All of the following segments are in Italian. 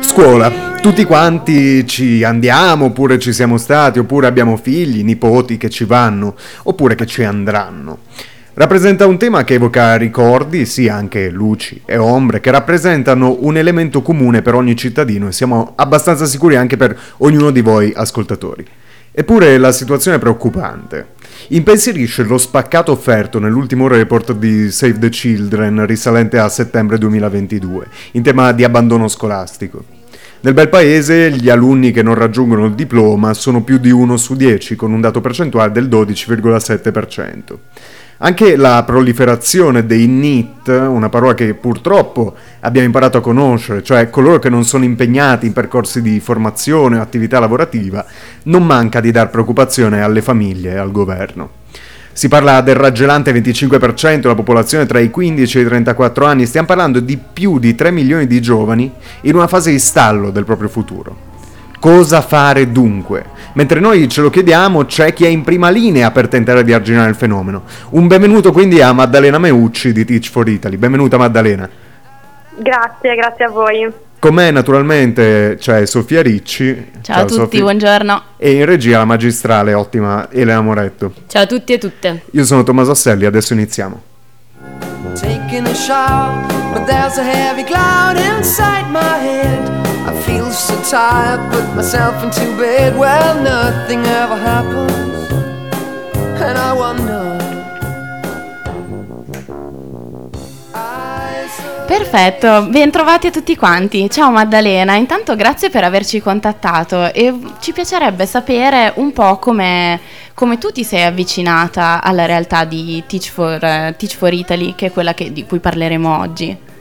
Scuola, tutti quanti ci andiamo, oppure ci siamo stati, oppure abbiamo figli, nipoti che ci vanno, oppure che ci andranno. Rappresenta un tema che evoca ricordi, sì anche luci e ombre, che rappresentano un elemento comune per ogni cittadino e siamo abbastanza sicuri anche per ognuno di voi ascoltatori. Eppure la situazione è preoccupante. Impensierisce lo spaccato offerto nell'ultimo report di Save the Children risalente a settembre 2022 in tema di abbandono scolastico. Nel bel paese gli alunni che non raggiungono il diploma sono più di 1 su 10 con un dato percentuale del 12,7%. Anche la proliferazione dei NIT, una parola che purtroppo abbiamo imparato a conoscere, cioè coloro che non sono impegnati in percorsi di formazione o attività lavorativa, non manca di dar preoccupazione alle famiglie e al governo. Si parla del raggelante 25% della popolazione tra i 15 e i 34 anni, stiamo parlando di più di 3 milioni di giovani in una fase di stallo del proprio futuro. Cosa fare dunque? Mentre noi ce lo chiediamo, c'è chi è in prima linea per tentare di arginare il fenomeno. Un benvenuto quindi a Maddalena Meucci di Teach for Italy. Benvenuta Maddalena. Grazie, grazie a voi. Con me naturalmente c'è Sofia Ricci. Ciao, Ciao a tutti, Sofia. buongiorno. E in regia la magistrale ottima Elena Moretto. Ciao a tutti e tutte. Io sono Tommaso Asselli, adesso iniziamo. Taking a shower, but there's a heavy cloud inside my head. I feel so tired, put myself into bed. Well, nothing ever happens, and I wonder. Perfetto, bentrovati a tutti quanti. Ciao Maddalena, intanto grazie per averci contattato e ci piacerebbe sapere un po' come, come tu ti sei avvicinata alla realtà di Teach for, uh, Teach for Italy, che è quella che, di cui parleremo oggi.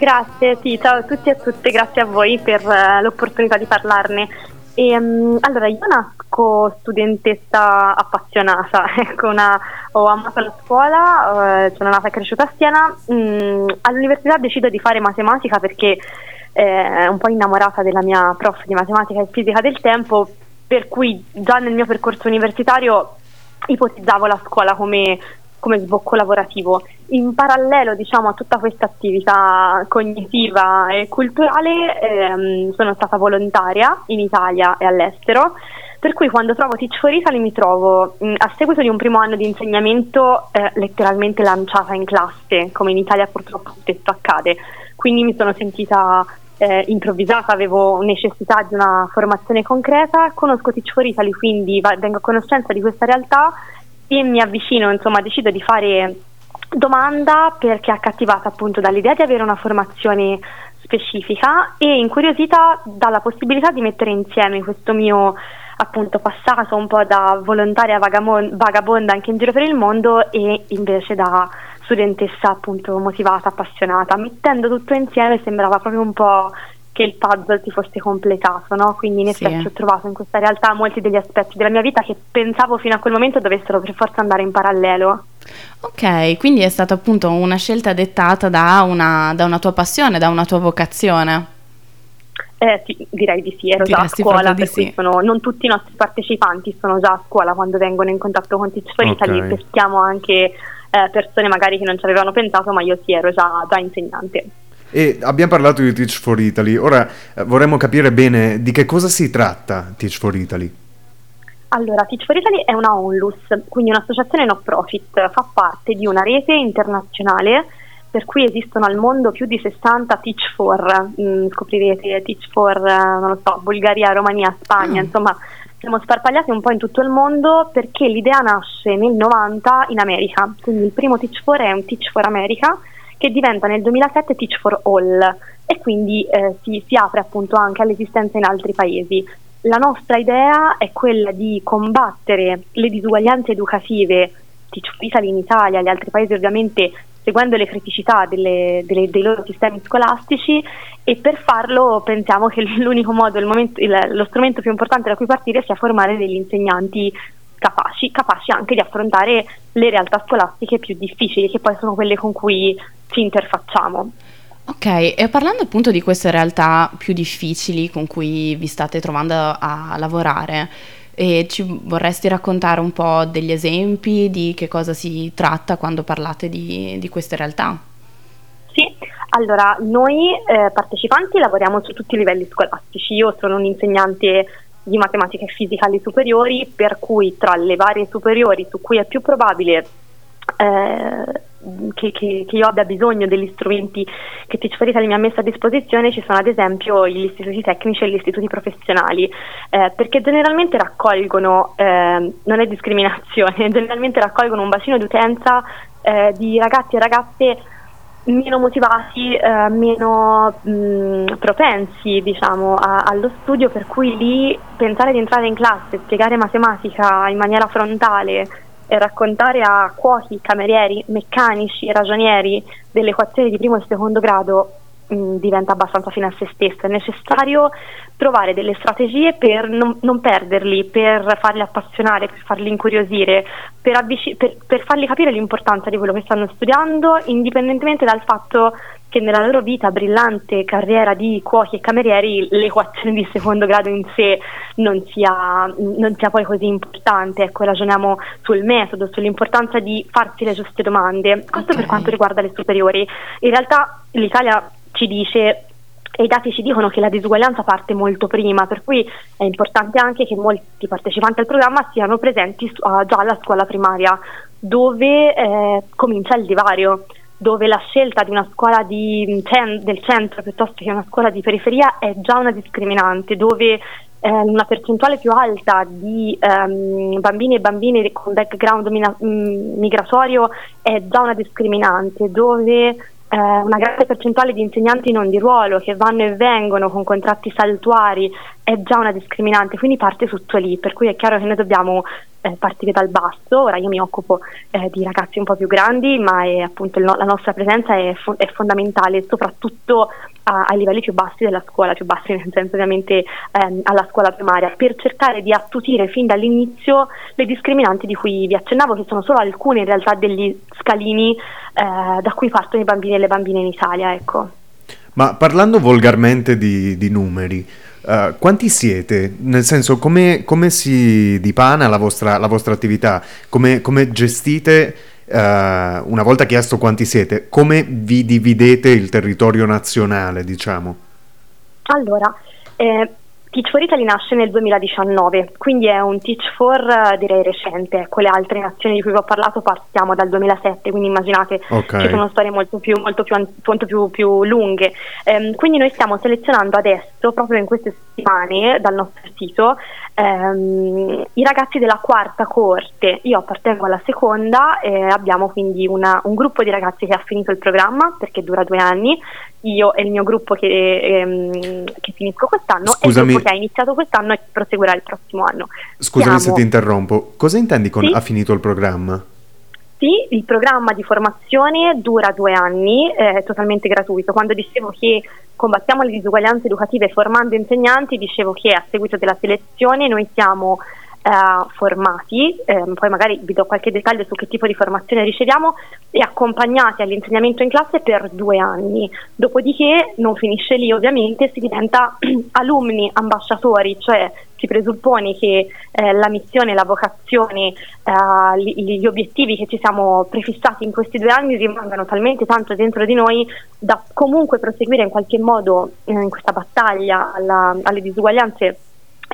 Grazie, sì, ciao a tutti e a tutte, grazie a voi per uh, l'opportunità di parlarne. E, um, allora, io nasco studentessa appassionata, ecco, una, ho amato la scuola, uh, sono nata e cresciuta a Siena, um, all'università decido di fare matematica perché eh, un po' innamorata della mia prof di matematica e fisica del tempo, per cui già nel mio percorso universitario ipotizzavo la scuola come come sbocco lavorativo. In parallelo diciamo, a tutta questa attività cognitiva e culturale ehm, sono stata volontaria in Italia e all'estero, per cui quando trovo Teach for Italy mi trovo mh, a seguito di un primo anno di insegnamento eh, letteralmente lanciata in classe, come in Italia purtroppo spesso accade. Quindi mi sono sentita eh, improvvisata, avevo necessità di una formazione concreta, conosco Teach for Italy, quindi vengo a conoscenza di questa realtà e mi avvicino, insomma, decido di fare domanda perché accattivata appunto dall'idea di avere una formazione specifica e incuriosita dalla possibilità di mettere insieme questo mio appunto passato un po' da volontaria vagabonda anche in giro per il mondo e invece da studentessa appunto motivata, appassionata. Mettendo tutto insieme sembrava proprio un po' che il puzzle si fosse completato, no? quindi in effetti sì. ho trovato in questa realtà molti degli aspetti della mia vita che pensavo fino a quel momento dovessero per forza andare in parallelo. Ok, quindi è stata appunto una scelta dettata da una, da una tua passione, da una tua vocazione. Eh, sì, direi di sì, ero Diresti già a scuola, per sì. sono, non tutti i nostri partecipanti sono già a scuola quando vengono in contatto con Teach for okay. Italy, peschiamo anche eh, persone magari che non ci avevano pensato, ma io sì, ero già, già insegnante. E abbiamo parlato di Teach for Italy, ora eh, vorremmo capire bene di che cosa si tratta Teach for Italy. Allora, Teach for Italy è una onlus, quindi un'associazione no profit, fa parte di una rete internazionale per cui esistono al mondo più di 60 Teach for, mm, scoprirete Teach for, eh, non lo so, Bulgaria, Romania, Spagna, mm. insomma siamo sparpagliati un po' in tutto il mondo perché l'idea nasce nel 90 in America, quindi il primo Teach for è un Teach for America che diventa nel 2007 Teach for All e quindi eh, si, si apre appunto anche all'esistenza in altri paesi. La nostra idea è quella di combattere le disuguaglianze educative Teach for Italy in Italia, gli altri paesi ovviamente seguendo le criticità delle, delle, dei loro sistemi scolastici e per farlo pensiamo che l'unico modo, momento, il, lo strumento più importante da cui partire sia formare degli insegnanti capaci, capaci anche di affrontare le realtà scolastiche più difficili, che poi sono quelle con cui ci interfacciamo. Ok, e parlando appunto di queste realtà più difficili con cui vi state trovando a lavorare, e ci vorresti raccontare un po' degli esempi di che cosa si tratta quando parlate di, di queste realtà? Sì, allora noi eh, partecipanti lavoriamo su tutti i livelli scolastici. Io sono un insegnante di matematica e fisica alle superiori, per cui tra le varie superiori su cui è più probabile eh, che, che, che, io abbia bisogno degli strumenti che Teach for Italy mi ha messo a disposizione ci sono ad esempio gli istituti tecnici e gli istituti professionali eh, perché generalmente raccolgono, eh, non è discriminazione, generalmente raccolgono un bacino di utenza eh, di ragazzi e ragazze meno motivati, eh, meno mh, propensi diciamo, a, allo studio, per cui lì pensare di entrare in classe, spiegare matematica in maniera frontale e raccontare a cuochi, camerieri, meccanici, ragionieri delle equazioni di primo e secondo grado mh, diventa abbastanza fine a se stesso. È necessario trovare delle strategie per non, non perderli, per farli appassionare, per farli incuriosire, per, avvic- per, per fargli capire l'importanza di quello che stanno studiando, indipendentemente dal fatto che nella loro vita brillante carriera di cuochi e camerieri l'equazione di secondo grado in sé non sia, non sia poi così importante. Ecco, ragioniamo sul metodo, sull'importanza di farsi le giuste domande. Questo okay. per quanto riguarda le superiori. In realtà l'Italia ci dice e i dati ci dicono che la disuguaglianza parte molto prima, per cui è importante anche che molti partecipanti al programma siano presenti uh, già alla scuola primaria, dove eh, comincia il divario dove la scelta di una scuola di, del centro piuttosto che una scuola di periferia è già una discriminante, dove eh, una percentuale più alta di ehm, bambini e bambine con background mina- migratorio è già una discriminante, dove eh, una grande percentuale di insegnanti non di ruolo che vanno e vengono con contratti saltuari è già una discriminante, quindi parte tutto lì, per cui è chiaro che noi dobbiamo eh, partire dal basso, ora io mi occupo eh, di ragazzi un po' più grandi, ma è, appunto no- la nostra presenza è, fo- è fondamentale, soprattutto a- ai livelli più bassi della scuola, più bassi nel senso ovviamente ehm, alla scuola primaria, per cercare di attutire fin dall'inizio le discriminanti di cui vi accennavo, che sono solo alcune in realtà degli scalini eh, da cui partono i bambini e le bambine in Italia. Ecco. Ma parlando volgarmente di, di numeri, Uh, quanti siete? Nel senso, come, come si dipana la vostra, la vostra attività? Come, come gestite, uh, una volta chiesto quanti siete, come vi dividete il territorio nazionale, diciamo? Allora, eh, Teach for Italy nasce nel 2019, quindi è un Teach for uh, direi recente, con le altre nazioni di cui vi ho parlato partiamo dal 2007, quindi immaginate okay. ci sono storie molto più, molto più, molto più, più lunghe. Um, quindi noi stiamo selezionando adesso, proprio in queste settimane, dal nostro sito, um, i ragazzi della quarta coorte. Io appartengo alla seconda e abbiamo quindi una, un gruppo di ragazzi che ha finito il programma perché dura due anni, io e il mio gruppo che, ehm, che finisco quest'anno Scusami. e il gruppo che ha iniziato quest'anno e proseguirà il prossimo anno. Scusami Siamo... se ti interrompo, cosa intendi con sì? ha finito il programma? Sì, il programma di formazione dura due anni, è totalmente gratuito. Quando dicevo che combattiamo le disuguaglianze educative formando insegnanti, dicevo che a seguito della selezione noi siamo eh, formati, eh, poi magari vi do qualche dettaglio su che tipo di formazione riceviamo, e accompagnati all'insegnamento in classe per due anni. Dopodiché non finisce lì, ovviamente si diventa alunni ambasciatori, cioè si presuppone che eh, la missione, la vocazione, eh, gli, gli, obiettivi che ci siamo prefissati in questi due anni rimangano talmente tanto dentro di noi da comunque proseguire in qualche modo eh, in questa battaglia alla, alle disuguaglianze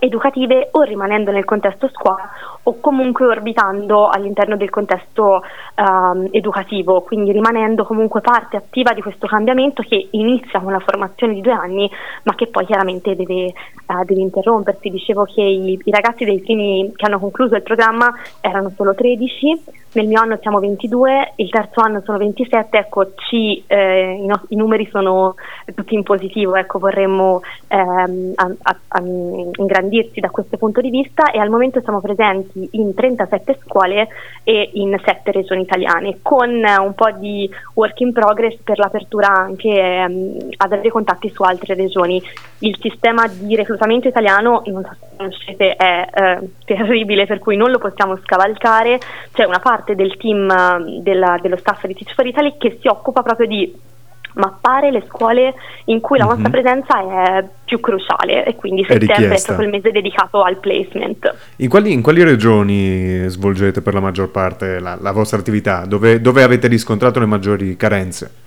educative o rimanendo nel contesto scuola o comunque orbitando all'interno del contesto um, educativo, quindi rimanendo comunque parte attiva di questo cambiamento che inizia con la formazione di due anni ma che poi chiaramente deve, uh, deve interrompersi. Dicevo che i, i ragazzi dei primi che hanno concluso il programma erano solo 13, nel mio anno siamo 22, il terzo anno sono 27, ecco ci, eh, i, no- i, numeri sono tutti in positivo, ecco, vorremmo ehm, a- a- a- ingrandirci da questo punto di vista e al momento siamo presenti in 37 scuole e in 7 regioni italiane con un po' di work in progress per l'apertura anche ehm, ad avere contatti su altre regioni. Il sistema di reclutamento italiano, non so se conoscete, è eh, terribile per cui non lo possiamo scavalcare, c'è una parte del team eh, della, dello staff di Teach for Italy che si occupa proprio di mappare le scuole in cui la mm-hmm. nostra presenza è più cruciale e quindi settembre è, è proprio il mese dedicato al placement. In quali, in quali regioni svolgete per la maggior parte la, la vostra attività? Dove, dove avete riscontrato le maggiori carenze?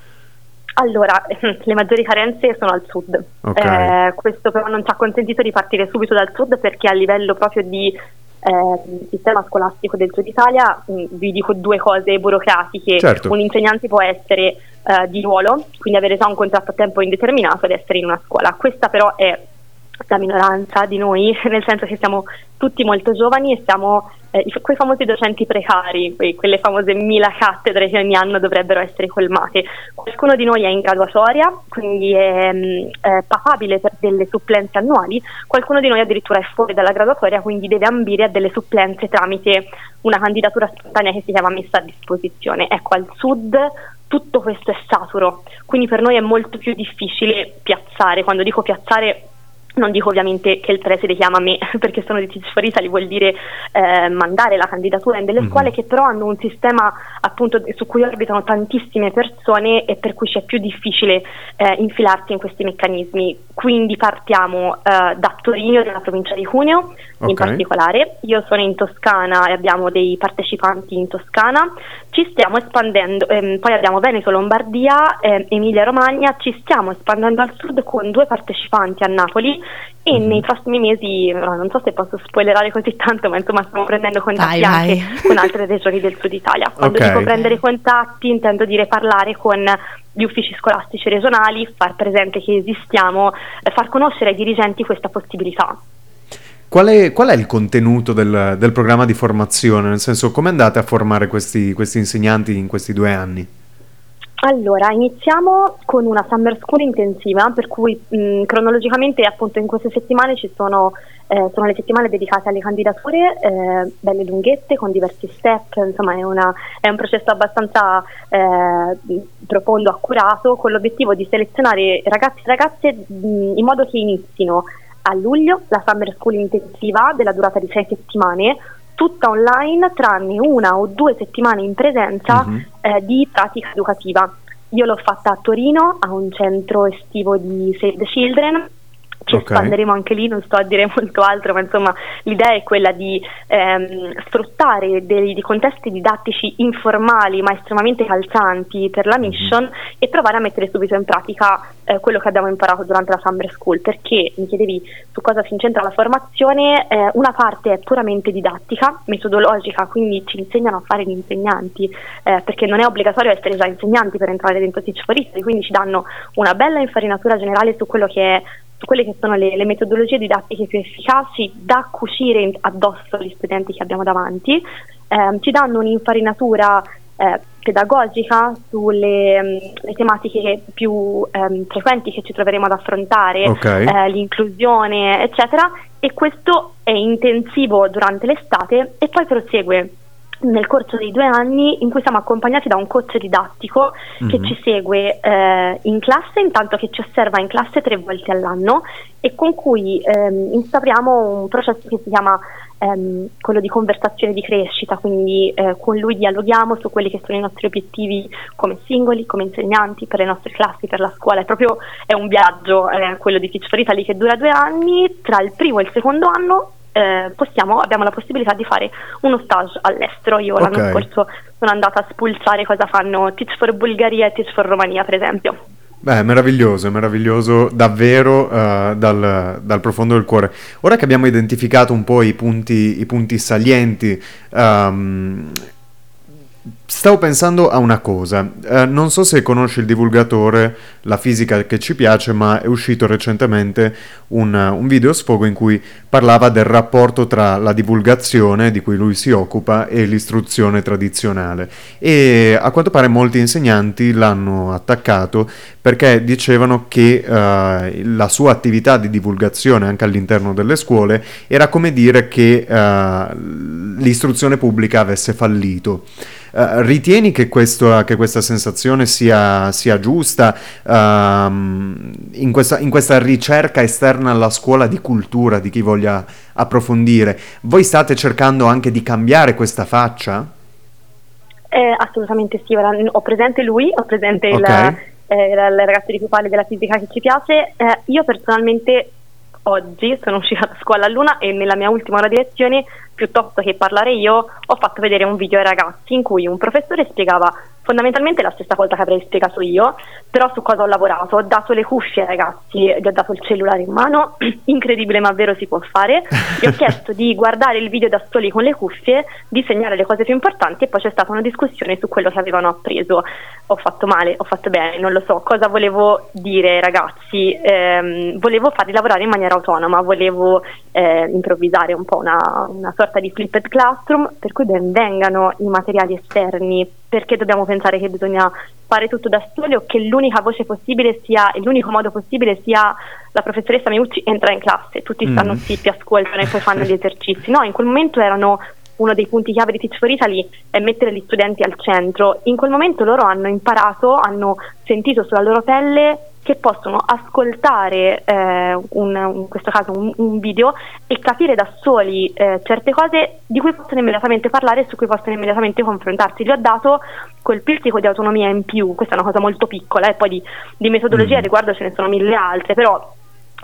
Allora, le maggiori carenze sono al sud. Okay. Eh, questo però non ci ha consentito di partire subito dal sud perché a livello proprio di eh, sistema scolastico del Sud Italia, mh, mm, vi dico due cose burocratiche. Certo. Un insegnante può essere eh, di ruolo, quindi avere già un contratto a tempo indeterminato ed essere in una scuola. Questa però è la minoranza di noi, nel senso che siamo tutti molto giovani e siamo eh, quei famosi docenti precari, quelle famose mila cattedre che ogni anno dovrebbero essere colmate. Qualcuno di noi è in graduatoria, quindi è, mm, è papabile per delle supplenze annuali, qualcuno di noi addirittura è fuori dalla graduatoria, quindi deve ambire a delle supplenze tramite una candidatura spontanea che si chiama messa a disposizione. Ecco, al sud tutto questo è saturo, quindi per noi è molto più difficile piazzare, quando dico piazzare non dico ovviamente che il preside chiama me perché sono di Teach for Italy, vuol dire eh, mandare la candidatura in delle mm-hmm. scuole che però hanno un sistema appunto su cui orbitano tantissime persone e per cui c'è più difficile eh, infilarsi in questi meccanismi. Quindi partiamo eh, da Torino, della provincia di Cuneo okay. in particolare. Io sono in Toscana e abbiamo dei partecipanti in Toscana. Ci stiamo espandendo, ehm, poi abbiamo Veneto, Lombardia, ehm, Emilia Romagna, ci stiamo espandendo al sud con due partecipanti a Napoli e mm-hmm. nei prossimi mesi, non so se posso spoilerare così tanto, ma insomma stiamo prendendo contatti vai, anche vai. con altre regioni del sud Italia. Quando okay. dico prendere contatti intendo dire parlare con gli uffici scolastici regionali, far presente che esistiamo, eh, far conoscere ai dirigenti questa possibilità. Qual è, qual è, il contenuto del, del, programma di formazione? Nel senso, come andate a formare questi, questi insegnanti in questi due anni? Allora, iniziamo con una summer school intensiva, per cui mh, cronologicamente appunto in queste settimane ci sono, eh, sono le settimane dedicate alle candidature, eh, belle lunghette con diversi step, insomma è, una, è un processo abbastanza eh, profondo, accurato, con l'obiettivo di selezionare ragazzi e ragazze mh, in modo che inizino a luglio la summer school intensiva della durata di sei settimane tutta online tranne una o due settimane in presenza uh-huh. eh, di pratica educativa. Io l'ho fatta a Torino, a un centro estivo di Save the Children, ci okay. espanderemo anche lì, non sto a dire molto altro, ma insomma l'idea è quella di ehm, sfruttare dei, contesti didattici informali ma estremamente calzanti per la mhm. mission mm-hmm. e provare a mettere subito in pratica eh, quello che abbiamo imparato durante la Summer School, perché mi chiedevi su cosa si incentra la formazione, eh, una parte è puramente didattica, metodologica, quindi ci insegnano a fare gli insegnanti, eh, perché non è obbligatorio essere già insegnanti per entrare dentro Teach for History, quindi ci danno una bella infarinatura generale su quello che è quelle che sono le, le, metodologie didattiche più efficaci da cucire addosso agli studenti che abbiamo davanti, eh, ci danno un'infarinatura eh, pedagogica sulle um, tematiche più um, frequenti che ci troveremo ad affrontare, okay. eh, l'inclusione, eccetera, e questo è intensivo durante l'estate e poi prosegue nel corso dei due anni in cui siamo accompagnati da un coach didattico mm-hmm. che ci segue eh, in classe, intanto che ci osserva in classe tre volte all'anno e con cui ehm, instauriamo un processo che si chiama ehm, quello di conversazione di crescita, quindi eh, con lui dialoghiamo su quelli che sono i nostri obiettivi come singoli, come insegnanti, per le nostre classi, per la scuola, è proprio è un viaggio, eh, quello di Teach for Italy che dura due anni, tra il primo e il secondo anno eh, possiamo, abbiamo la possibilità di fare uno stage all'estero. Io okay. l'anno scorso sono andata a spulciare cosa fanno Teach for Bulgaria e Teach for Romania, per esempio. Beh, meraviglioso, meraviglioso davvero uh, dal, dal, profondo del cuore. Ora che abbiamo identificato un po' i punti, i punti salienti, um, Stavo pensando a una cosa, eh, non so se conosci il divulgatore La fisica che ci piace, ma è uscito recentemente un, un video sfogo in cui parlava del rapporto tra la divulgazione di cui lui si occupa e l'istruzione tradizionale e a quanto pare molti insegnanti l'hanno attaccato perché dicevano che eh, la sua attività di divulgazione anche all'interno delle scuole era come dire che eh, l'istruzione pubblica avesse fallito. Uh, ritieni che, questo, che, questa sensazione sia, sia giusta uh, in, questa, in, questa, ricerca esterna alla scuola di cultura di chi voglia approfondire? Voi state cercando anche di cambiare questa faccia? Eh, assolutamente sì, ora, ho presente lui, ho presente okay. il, eh, il, ragazzo di cui parli della fisica che ci piace. Eh, io personalmente oggi sono uscita da scuola a luna e nella mia ultima ora di lezione, piuttosto che parlare io, ho fatto vedere un video ai ragazzi in cui un professore spiegava fondamentalmente la stessa cosa che avrei spiegato io, però su cosa ho lavorato? Ho dato le cuffie ai ragazzi, gli ho dato il cellulare in mano, incredibile ma vero si può fare, gli ho chiesto di guardare il video da soli con le cuffie, di segnare le cose più importanti e poi c'è stata una discussione su quello che avevano appreso. Ho fatto male, ho fatto bene, non lo so cosa volevo dire ai ragazzi, ehm, volevo farli lavorare in maniera autonoma, volevo eh, improvvisare un po' una, una sorta di flipped classroom, per cui ben vengano i materiali esterni perché dobbiamo pensare che bisogna fare tutto da soli o che l'unica voce possibile sia, e l'unico modo possibile sia la professoressa Meucci entra in classe, tutti mm. stanno zitti, ascoltano e poi fanno gli esercizi. No, in quel momento erano uno dei punti chiave di Teach for Italy è mettere gli studenti al centro. In quel momento loro hanno imparato, hanno sentito sulla loro pelle che possono ascoltare eh, un, in questo caso un, un, video e capire da soli eh, certe cose di cui possono immediatamente parlare e su cui possono immediatamente confrontarsi. Gli ho dato quel pizzico di autonomia in più, questa è una cosa molto piccola e poi di, di metodologia mm. riguardo ce ne sono mille altre, però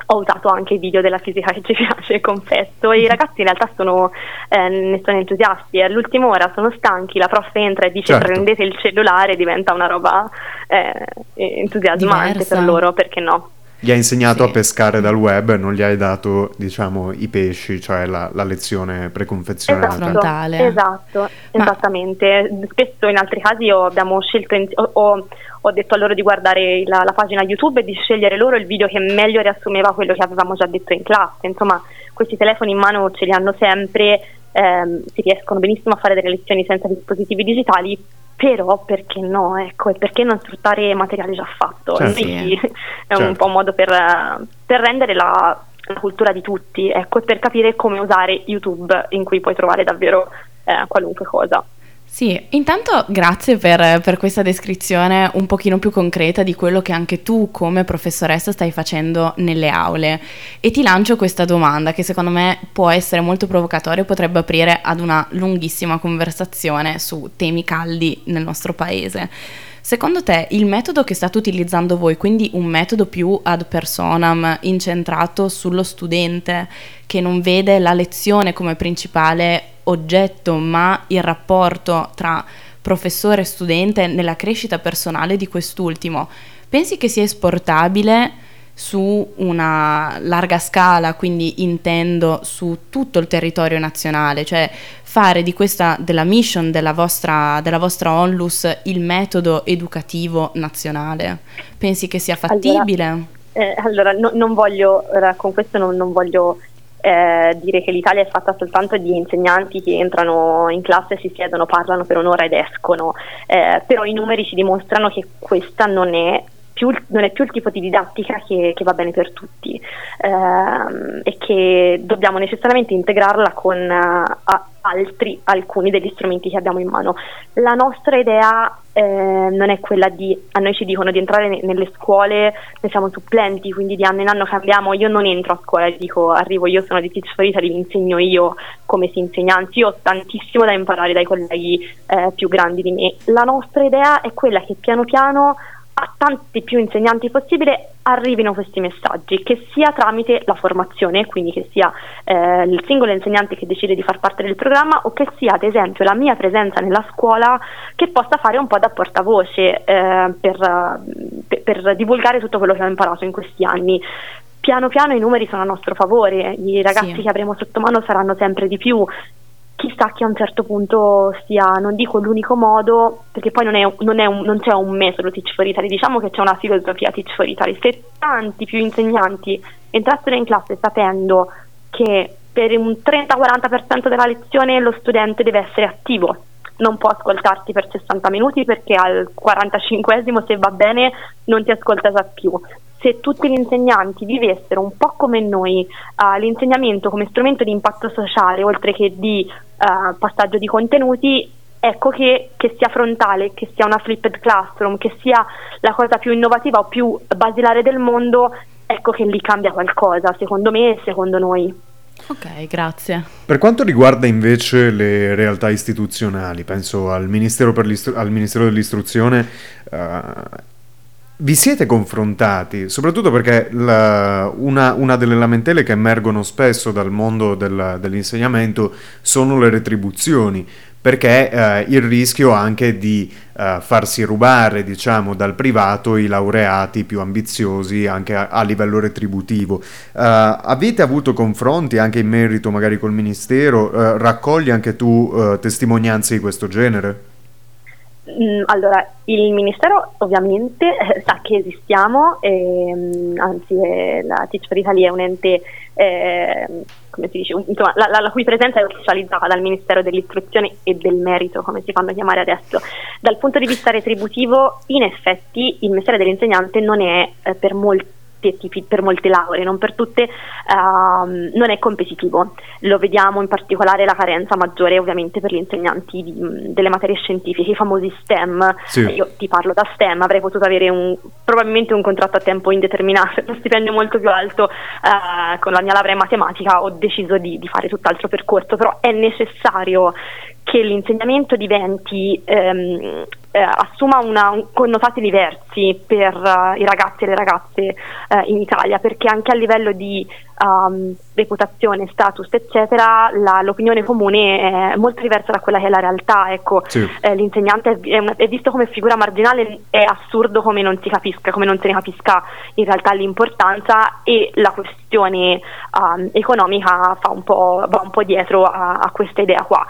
ho usato anche i video della fisica che ci piace, confesso, e i ragazzi in realtà sono, eh, ne sono entusiasti. All'ultima ora sono stanchi, la prof entra e dice certo. prendete il cellulare, diventa una roba eh, entusiasmante Diversa. per loro, perché no? Gli hai insegnato sì. a pescare dal web e non gli hai dato, diciamo, i pesci, cioè la, la lezione preconfezionata. Esatto, Frontale. esatto Ma... esattamente. Spesso in altri casi abbiamo scelto, in, o, o, ho detto a loro di guardare la, la, pagina YouTube e di scegliere loro il video che meglio riassumeva quello che avevamo già detto in classe. Insomma, questi telefoni in mano ce li hanno sempre, ehm, si riescono benissimo a fare delle lezioni senza dispositivi digitali, però perché no, ecco, e perché non sfruttare materiale già fatto? Certo. Quindi è certo. un po' un modo per, per rendere la, la, cultura di tutti, ecco, e per capire come usare YouTube in cui puoi trovare davvero eh, qualunque cosa. Sì, intanto grazie per, per, questa descrizione un pochino più concreta di quello che anche tu come professoressa stai facendo nelle aule e ti lancio questa domanda che secondo me può essere molto provocatoria e potrebbe aprire ad una lunghissima conversazione su temi caldi nel nostro paese. Secondo te il metodo che state utilizzando voi, quindi un metodo più ad personam, incentrato sullo studente, che non vede la lezione come principale oggetto, ma il rapporto tra professore e studente nella crescita personale di quest'ultimo, pensi che sia esportabile su una larga scala, quindi intendo su tutto il territorio nazionale, cioè fare di questa, della mission della vostra, della vostra onlus il metodo educativo nazionale? Pensi che sia fattibile? Allora, eh, allora no, non voglio, con questo non, non voglio eh, dire che l'Italia è fatta soltanto di insegnanti che entrano in classe, si siedono, parlano per un'ora ed escono, eh, però i numeri ci dimostrano che questa non è più, non è più il tipo di didattica che, che va bene per tutti ehm, e che dobbiamo necessariamente integrarla con uh, altri, alcuni degli strumenti che abbiamo in mano. La nostra idea eh, non è quella di, a noi ci dicono di entrare ne, nelle scuole, noi siamo supplenti, quindi di anno in anno cambiamo, io non entro a scuola dico arrivo io, sono di Teach for Italy, vi insegno io come si insegna, anzi io ho tantissimo da imparare dai colleghi eh, più grandi di me. La nostra idea è quella che piano piano a tanti più insegnanti possibile arrivino questi messaggi, che sia tramite la formazione, quindi che sia eh, il singolo insegnante che decide di far parte del programma o che sia ad esempio la mia presenza nella scuola che possa fare un po' da portavoce eh, per, per, per divulgare tutto quello che ho imparato in questi anni piano piano i numeri sono a nostro favore, i ragazzi sì. che avremo sotto mano saranno sempre di più, chissà che a un certo punto sia, non dico l'unico modo, perché poi non, è, non, è un, non, c'è un metodo Teach for Italy, diciamo che c'è una filosofia Teach for Italy. Se tanti più insegnanti entrassero in classe sapendo che per un 30-40% della lezione lo studente deve essere attivo, non può ascoltarti per 60 minuti perché al 45esimo se va bene non ti ascolta già più se tutti gli insegnanti vivessero un po' come noi uh, l'insegnamento come strumento di impatto sociale oltre che di uh, passaggio di contenuti, ecco che, che, sia frontale, che sia una flipped classroom, che sia la cosa più innovativa o più basilare del mondo, ecco che lì cambia qualcosa, secondo me e secondo noi. Ok, grazie. Per quanto riguarda invece le realtà istituzionali, penso al Ministero, Ministero dell'Istruzione, uh, vi siete confrontati, soprattutto perché la, una, una, delle lamentele che emergono spesso dal mondo del, dell'insegnamento sono le retribuzioni, perché eh, il rischio anche di eh, farsi rubare, diciamo, dal privato i laureati più ambiziosi anche a, a livello retributivo. Uh, avete avuto confronti anche in merito magari col Ministero? Uh, raccogli anche tu uh, testimonianze di questo genere? Mm, allora, il Ministero ovviamente eh, sa che esistiamo, e, mm, anzi la Teach for Italy è un ente, eh, come si dice, insomma, la, la, la, cui presenza è ufficializzata dal Ministero dell'Istruzione e del Merito, come si fanno chiamare adesso. Dal punto di vista retributivo, in effetti, il mestiere dell'insegnante non è eh, per molti tipi, per molte lauree, non per tutte, uh, non è competitivo. Lo vediamo in particolare la carenza maggiore ovviamente per gli insegnanti di, delle materie scientifiche, i famosi STEM. Sì. Io ti parlo da STEM, avrei potuto avere un, probabilmente un contratto a tempo indeterminato, uno stipendio molto più alto uh, con la mia laurea in matematica, ho deciso di, di fare tutt'altro percorso, però è necessario che l'insegnamento diventi ehm, eh, assuma una, un, connotati diversi per uh, i ragazzi e le ragazze uh, in Italia, perché anche a livello di um, reputazione, status, eccetera, la, l'opinione comune è molto diversa da quella che è la realtà. Ecco, sì. eh, l'insegnante è, è, è, visto come figura marginale, è assurdo come non si capisca, come non se ne capisca in realtà l'importanza e la questione um, economica un va un po' dietro a, a questa idea qua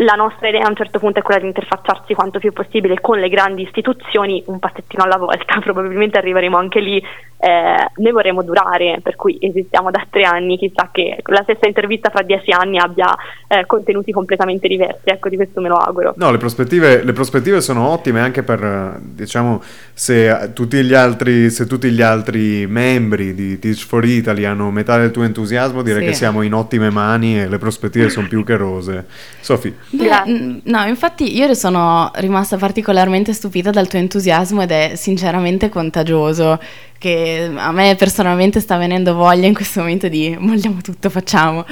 la nostra idea a un certo punto è quella di interfacciarsi quanto più possibile con le grandi istituzioni, un passettino alla volta, probabilmente arriveremo anche lì, eh, noi vorremmo durare, per cui esistiamo da tre anni, chissà che la stessa intervista fra dieci anni abbia eh, contenuti completamente diversi, ecco di questo me lo auguro. No, le prospettive, le prospettive sono ottime anche per, diciamo, se tutti, gli altri, se tutti gli altri membri di Teach for Italy hanno metà del tuo entusiasmo, direi sì. che siamo in ottime mani e le prospettive sono più che rose. Sofì. Beh, no, infatti io sono rimasta particolarmente stupita dal tuo entusiasmo ed è sinceramente contagioso, che a me personalmente sta venendo voglia in questo momento di molliamo tutto, facciamo.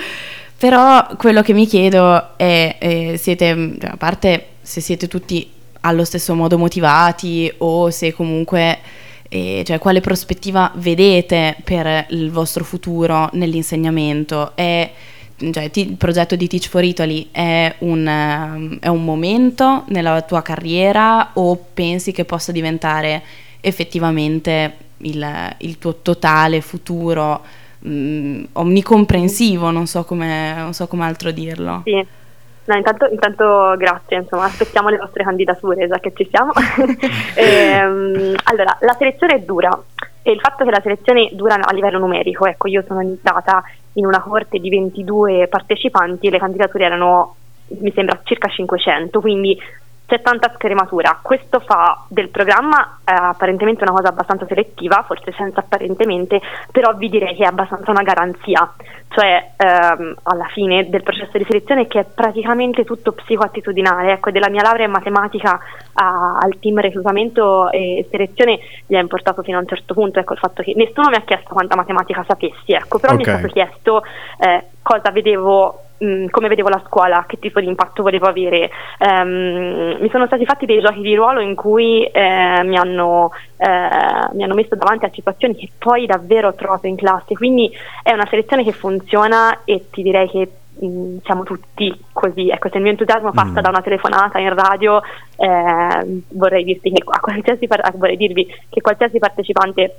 Però quello che mi chiedo è, eh, siete, cioè, a parte se siete tutti allo stesso modo motivati o se comunque... Eh, cioè, quale prospettiva vedete per il vostro futuro nell'insegnamento? È cioè, ti, il progetto di Teach for Italy è un, uh, è un, momento nella tua carriera o pensi che possa diventare effettivamente il, il tuo totale futuro mh, mm, omnicomprensivo, non so, come, non so come altro dirlo. Sì. No, intanto, intanto, grazie, insomma, aspettiamo le vostre candidature, già che ci siamo. ehm, allora, la selezione è dura e il fatto che la selezione dura a livello numerico, ecco, io sono iniziata in una corte di 22 partecipanti le candidature erano, mi sembra, circa 500, quindi c'è tanta scrematura. Questo fa del programma eh, apparentemente una cosa abbastanza selettiva, forse senza apparentemente, però vi direi che è abbastanza una garanzia, cioè ehm, alla fine del processo di selezione che è praticamente tutto psicoattitudinale. Ecco, della mia laurea in matematica a, al team reclutamento e selezione gli è importato fino a un certo punto ecco, il fatto che nessuno mi ha chiesto quanta matematica sapessi, ecco, però okay. mi è stato chiesto eh, cosa vedevo mh, come vedevo la scuola, che tipo di impatto volevo avere. Um, mi sono stati fatti dei giochi di ruolo in cui eh, mi, hanno, eh, mi, hanno, messo davanti a situazioni che poi davvero ho trovato in classe, quindi è una selezione che funziona e ti direi che mh, siamo tutti così. Ecco, se il mio entusiasmo passa mm. da una telefonata in radio, eh, vorrei, dirti che, vorrei dirvi che qualsiasi partecipante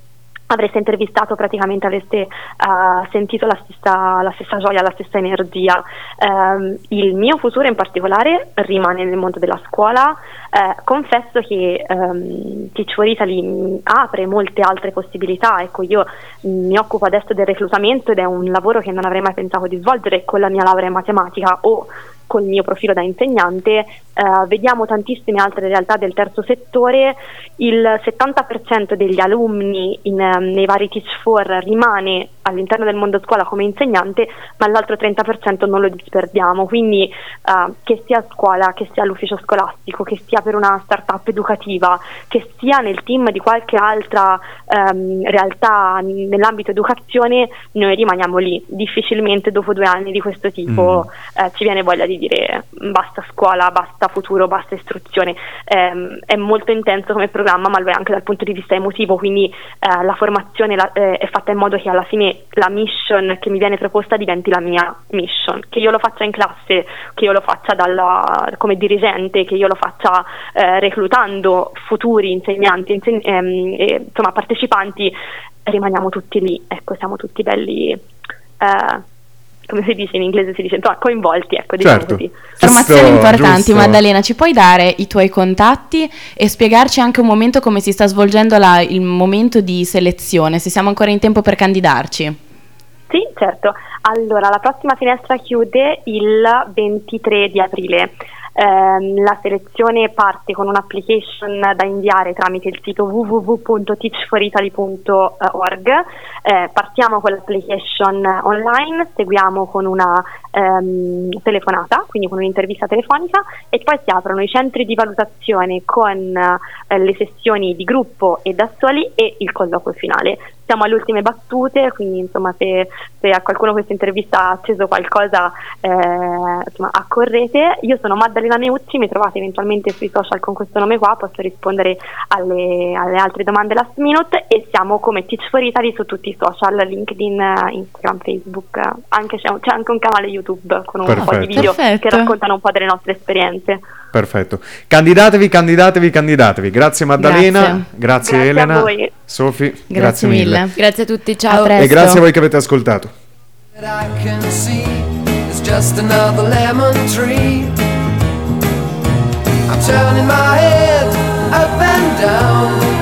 avreste intervistato praticamente avreste uh, sentito la stessa, la stessa, gioia, la stessa energia. Um, il mio futuro in particolare rimane nel mondo della scuola. Uh, confesso che um, Teach for Italy apre molte altre possibilità. Ecco, io mi occupo adesso del reclutamento ed è un lavoro che non avrei mai pensato di svolgere con la mia laurea in matematica o col mio profilo da insegnante, eh, vediamo tantissime altre realtà del terzo settore, il 70% degli alunni in, um, nei vari Teach for rimane all'interno del mondo scuola come insegnante, ma l'altro 30% non lo disperdiamo, quindi uh, che sia a scuola, che sia all'ufficio scolastico, che sia per una startup educativa, che sia nel team di qualche altra um, realtà nell'ambito educazione, noi rimaniamo lì. Difficilmente dopo due anni di questo tipo mm. uh, ci viene voglia di di dire basta scuola, basta futuro, basta istruzione. Eh, è molto intenso come programma, ma lo è anche dal punto di vista emotivo, quindi eh, la formazione la, eh, è fatta in modo che alla fine la mission che mi viene proposta diventi la mia mission, che io lo faccia in classe, che io lo faccia dalla, come dirigente, che io lo faccia eh, reclutando futuri insegnanti, inseg- ehm, e, insomma partecipanti, rimaniamo tutti lì, ecco, siamo tutti belli eh, come si dice in inglese, si dice insomma, coinvolti, ecco, diciamo certo. così. Informazioni importanti, giusto. Maddalena, ci puoi dare i tuoi contatti e spiegarci anche un momento come si sta svolgendo la- il momento di selezione, se siamo ancora in tempo per candidarci? Sì, certo. Allora, la prossima finestra chiude il 23 di aprile. Ehm, la selezione parte con un'application da inviare tramite il sito www.teachforitaly.org. Eh, partiamo con l'application online, seguiamo con una ehm, telefonata, quindi con un'intervista telefonica e poi si aprono i centri di valutazione con eh, le sessioni di gruppo e da soli e il colloquio finale. Siamo alle ultime battute, quindi insomma se, se a qualcuno questa intervista ha acceso qualcosa eh, insomma, accorrete. Io sono Maddalena Meucci, mi trovate eventualmente sui social con questo nome qua, posso rispondere alle, alle altre domande last minute e siamo come Teach for Italy su tutti i social, LinkedIn, Instagram, Facebook, anche c'è, c'è anche un canale YouTube con un po' Perfetto. di video Perfetto. che raccontano un po' delle nostre esperienze. Perfetto. Candidatevi, candidatevi, candidatevi. Grazie Maddalena, Grazie. grazie, Grazie a Elena, grazie, Grazie mille. mille. Grazie a tutti, A ciao. presto. E grazie a voi che avete ascoltato. I'm turning my head up and down.